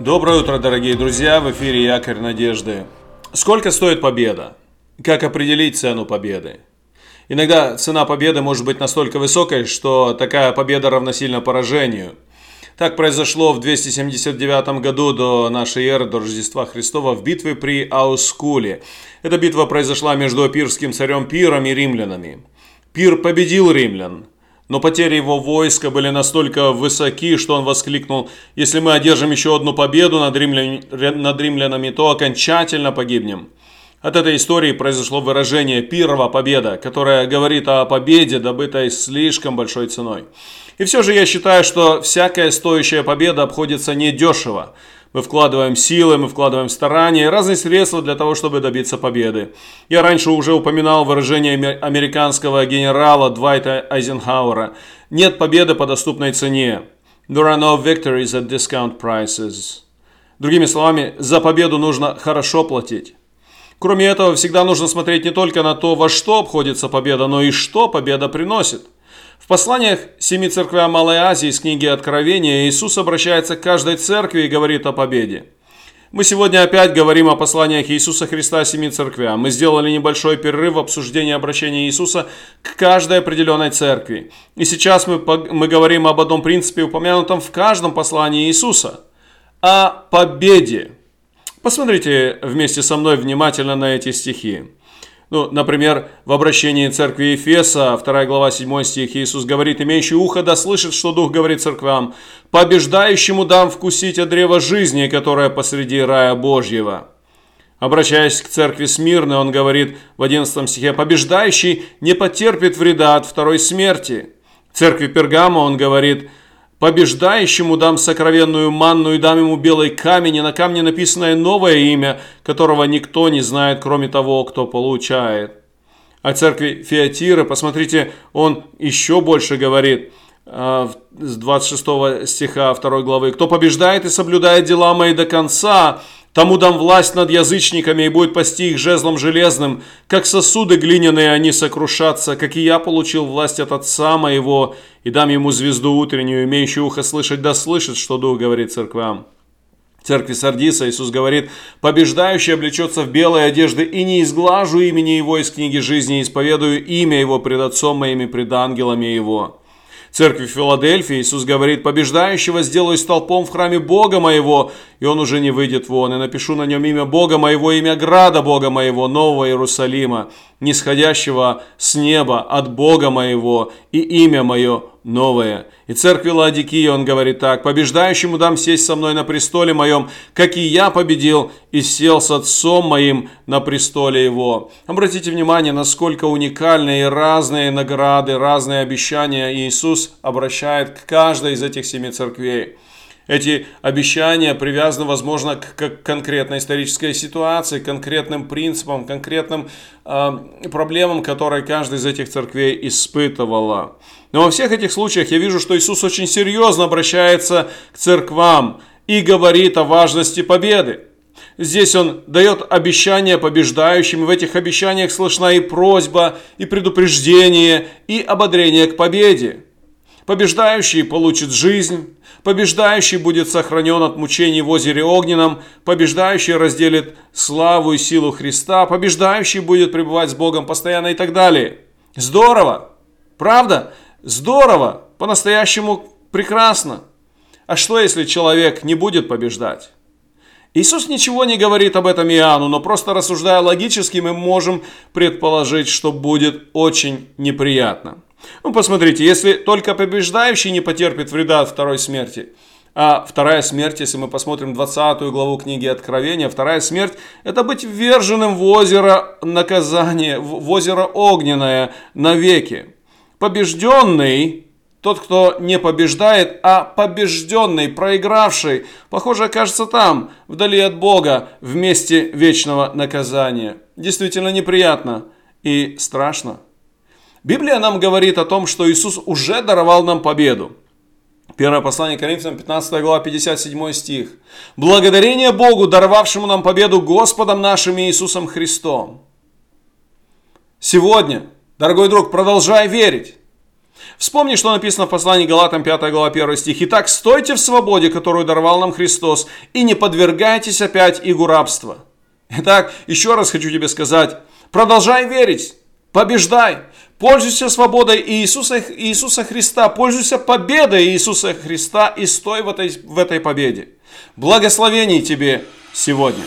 Доброе утро, дорогие друзья! В эфире Якорь Надежды. Сколько стоит победа? Как определить цену победы? Иногда цена победы может быть настолько высокой, что такая победа равносильна поражению. Так произошло в 279 году до нашей эры, до Рождества Христова, в битве при Аускуле. Эта битва произошла между апирским царем Пиром и римлянами. Пир победил римлян, но потери его войска были настолько высоки, что он воскликнул, «Если мы одержим еще одну победу над, римлян, над римлянами, то окончательно погибнем». От этой истории произошло выражение «пирова победа», которое говорит о победе, добытой слишком большой ценой. И все же я считаю, что всякая стоящая победа обходится недешево. Мы вкладываем силы, мы вкладываем старания, разные средства для того, чтобы добиться победы. Я раньше уже упоминал выражение американского генерала Двайта Айзенхауэра «Нет победы по доступной цене». There are no victories at discount prices. Другими словами, за победу нужно хорошо платить. Кроме этого, всегда нужно смотреть не только на то, во что обходится победа, но и что победа приносит – в посланиях семи церквям Малой Азии из книги Откровения Иисус обращается к каждой церкви и говорит о победе. Мы сегодня опять говорим о посланиях Иисуса Христа семи церквям. Мы сделали небольшой перерыв в обсуждении обращения Иисуса к каждой определенной церкви. И сейчас мы, мы говорим об одном принципе, упомянутом в каждом послании Иисуса. О победе. Посмотрите вместе со мной внимательно на эти стихи. Ну, например, в обращении церкви Ефеса, 2 глава 7 стих, Иисус говорит, «Имеющий ухо да слышит, что Дух говорит церквам, побеждающему дам вкусить от древа жизни, которое посреди рая Божьего». Обращаясь к церкви Смирны, он говорит в 11 стихе, «Побеждающий не потерпит вреда от второй смерти». В церкви Пергама он говорит, Побеждающему дам сокровенную манну и дам ему белый камень, и на камне написанное новое имя, которого никто не знает, кроме того, кто получает. О церкви Феатира, посмотрите, он еще больше говорит а, с 26 стиха 2 главы. «Кто побеждает и соблюдает дела мои до конца, Тому дам власть над язычниками и будет пасти их жезлом железным. Как сосуды глиняные они сокрушатся, как и я получил власть от Отца моего, и дам ему звезду утреннюю, имеющую ухо слышать, да слышит, что Дух говорит церквам. церкви Сардиса Иисус говорит, «Побеждающий облечется в белые одежды, и не изглажу имени Его из книги жизни, исповедую имя Его пред Отцом моим и пред ангелами Его» церкви Филадельфии Иисус говорит, побеждающего сделаю столпом в храме Бога моего, и он уже не выйдет вон, и напишу на нем имя Бога моего, имя града Бога моего, Нового Иерусалима, нисходящего с неба от Бога моего, и имя мое новое. И церкви Ладикии он говорит так, «Побеждающему дам сесть со мной на престоле моем, как и я победил и сел с отцом моим на престоле его». Обратите внимание, насколько уникальные разные награды, разные обещания Иисус обращает к каждой из этих семи церквей. Эти обещания привязаны, возможно, к конкретной исторической ситуации, конкретным принципам, конкретным э, проблемам, которые каждая из этих церквей испытывала. Но во всех этих случаях я вижу, что Иисус очень серьезно обращается к церквам и говорит о важности победы. Здесь он дает обещания побеждающим, и в этих обещаниях слышна и просьба, и предупреждение, и ободрение к победе. Побеждающий получит жизнь, побеждающий будет сохранен от мучений в озере Огненном, побеждающий разделит славу и силу Христа, побеждающий будет пребывать с Богом постоянно и так далее. Здорово! Правда? Здорово! По-настоящему прекрасно! А что, если человек не будет побеждать? Иисус ничего не говорит об этом Иоанну, но просто рассуждая логически, мы можем предположить, что будет очень неприятно. Ну, посмотрите, если только побеждающий не потерпит вреда от второй смерти, а вторая смерть, если мы посмотрим 20 главу книги Откровения, вторая смерть – это быть вверженным в озеро наказания, в озеро огненное навеки. Побежденный, тот, кто не побеждает, а побежденный, проигравший, похоже, окажется там, вдали от Бога, в месте вечного наказания. Действительно неприятно и страшно. Библия нам говорит о том, что Иисус уже даровал нам победу. Первое послание Коринфянам, 15 глава, 57 стих. «Благодарение Богу, даровавшему нам победу Господом нашим Иисусом Христом». Сегодня, дорогой друг, продолжай верить. Вспомни, что написано в послании Галатам 5 глава 1 стих. «Итак, стойте в свободе, которую даровал нам Христос, и не подвергайтесь опять игу рабства». Итак, еще раз хочу тебе сказать, продолжай верить, побеждай, пользуйся свободой Иисуса, Иисуса Христа, пользуйся победой Иисуса Христа и стой в этой, в этой победе. Благословений тебе сегодня.